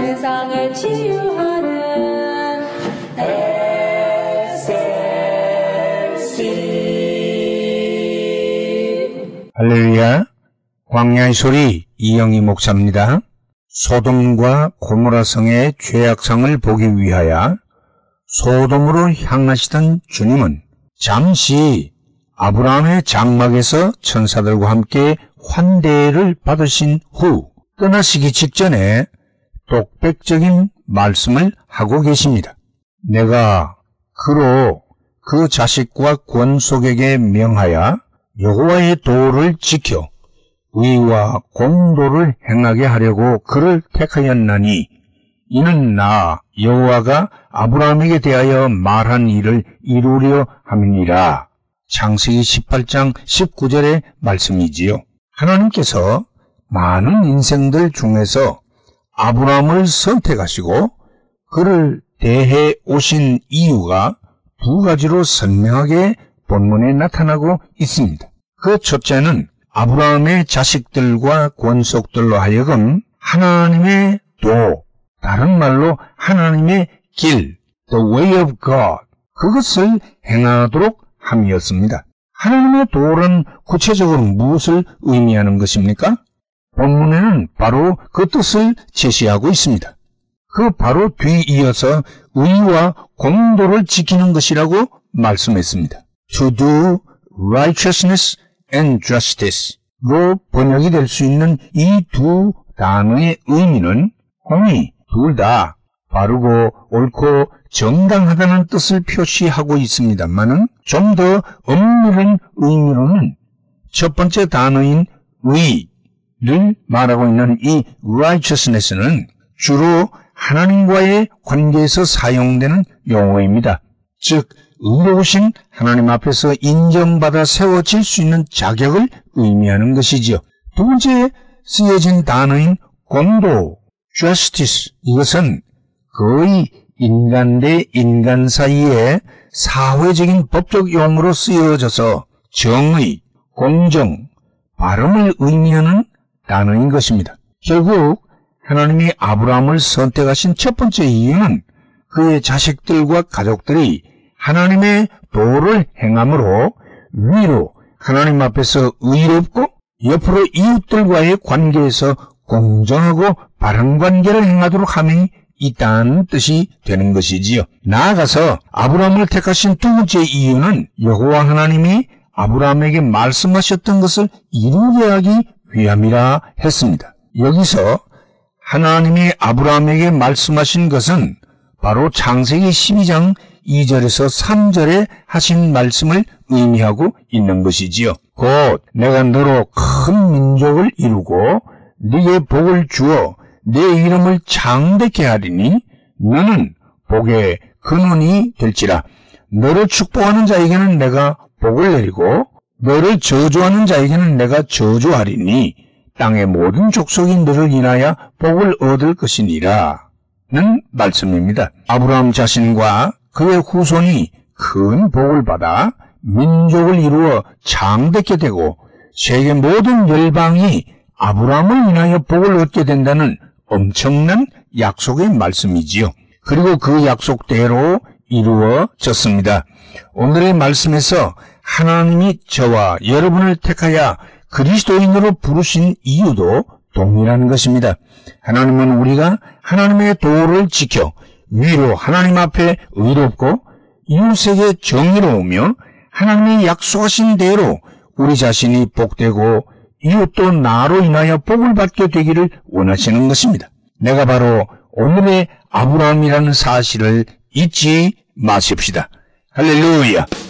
세상을 치유하는 SLC 할렐루야. 광야의 소리 이영희 목사입니다. 소돔과 고모라 성의 죄악상을 보기 위하여 소돔으로 향하시던 주님은 잠시 아브라함의 장막에서 천사들과 함께 환대를 받으신 후 떠나시기 직전에 독백적인 말씀을 하고 계십니다. 내가 그로 그 자식과 권속에게 명하여 여호와의 도를 지켜 의와 공도를 행하게 하려고 그를 택하였나니 이는 나 여호와가 아브라함에게 대하여 말한 일을 이루려 함이니라. 창세기 18장 19절의 말씀이지요. 하나님께서 많은 인생들 중에서 아브라함을 선택하시고 그를 대해 오신 이유가 두 가지로 선명하게 본문에 나타나고 있습니다. 그 첫째는 아브라함의 자식들과 권속들로 하여금 하나님의 도, 다른 말로 하나님의 길, the way of God, 그것을 행하도록 함이었습니다. 하나님의 도는 구체적으로 무엇을 의미하는 것입니까? 본문에는 바로 그 뜻을 제시하고 있습니다. 그 바로 뒤이어서 의와 공도를 지키는 것이라고 말씀했습니다. To do righteousness and justice로 번역이 될 수 있는 이 두 단어의 의미는 공이 둘 다 바르고 옳고 정당하다는 뜻을 표시하고 있습니다만은 좀 더 엄밀한 의미로는 첫 번째 단어인 의 를 말하고 있는 이 righteousness는 주로 하나님과의 관계에서 사용되는 용어입니다. 즉, 의로우신 하나님 앞에서 인정받아 세워질 수 있는 자격을 의미하는 것이지요. 두 번째 쓰여진 단어인 공도, justice. 이것은 거의 인간 대 인간 사이에 사회적인 법적 용어로 쓰여져서 정의, 공정, 바름을 의미하는 단어인 것입니다. 결국 하나님이 아브라함을 선택하신 첫 번째 이유는 그의 자식들과 가족들이 하나님의 도를 행함으로 위로 하나님 앞에서 의롭고 옆으로 이웃들과의 관계에서 공정하고 바른 관계를 행하도록 함이 있다는 뜻이 되는 것이지요. 나아가서 아브라함을 택하신 두 번째 이유는 여호와 하나님이 아브라함에게 말씀하셨던 것을 이루게 하기 위함이라 했습니다. 여기서 하나님이 아브라함에게 말씀하신 것은 바로 창세기 12장 2절에서 3절에 하신 말씀을 의미하고 있는 것이지요. 곧 내가 너로 큰 민족을 이루고 네게 복을 주어 내 이름을 창대케 하리니 너는 복의 근원이 될지라. 너를 축복하는 자에게는 내가 복을 내리고 너를 저주하는 자에게는 내가 저주하리니 땅의 모든 족속이 너를 인하여 복을 얻을 것이니라. 는 말씀입니다. 아브라함 자신과 그의 후손이 큰 복을 받아 민족을 이루어 창대케 되고 세계 모든 열방이 아브라함을 인하여 복을 얻게 된다는 엄청난 약속의 말씀이지요. 그리고 그 약속대로 이루어졌습니다. 오늘의 말씀에서 하나님이 저와 여러분을 택하여 그리스도인으로 부르신 이유도 동일한 것입니다. 하나님은 우리가 하나님의 도를 지켜 위로 하나님 앞에 의롭고 이웃에게 정의로우며 하나님이 약속하신 대로 우리 자신이 복되고 이웃도 나로 인하여 복을 받게 되기를 원하시는 것입니다. 내가 바로 오늘의 아브라함이라는 사실을 잊지 마십시다. 할렐루야!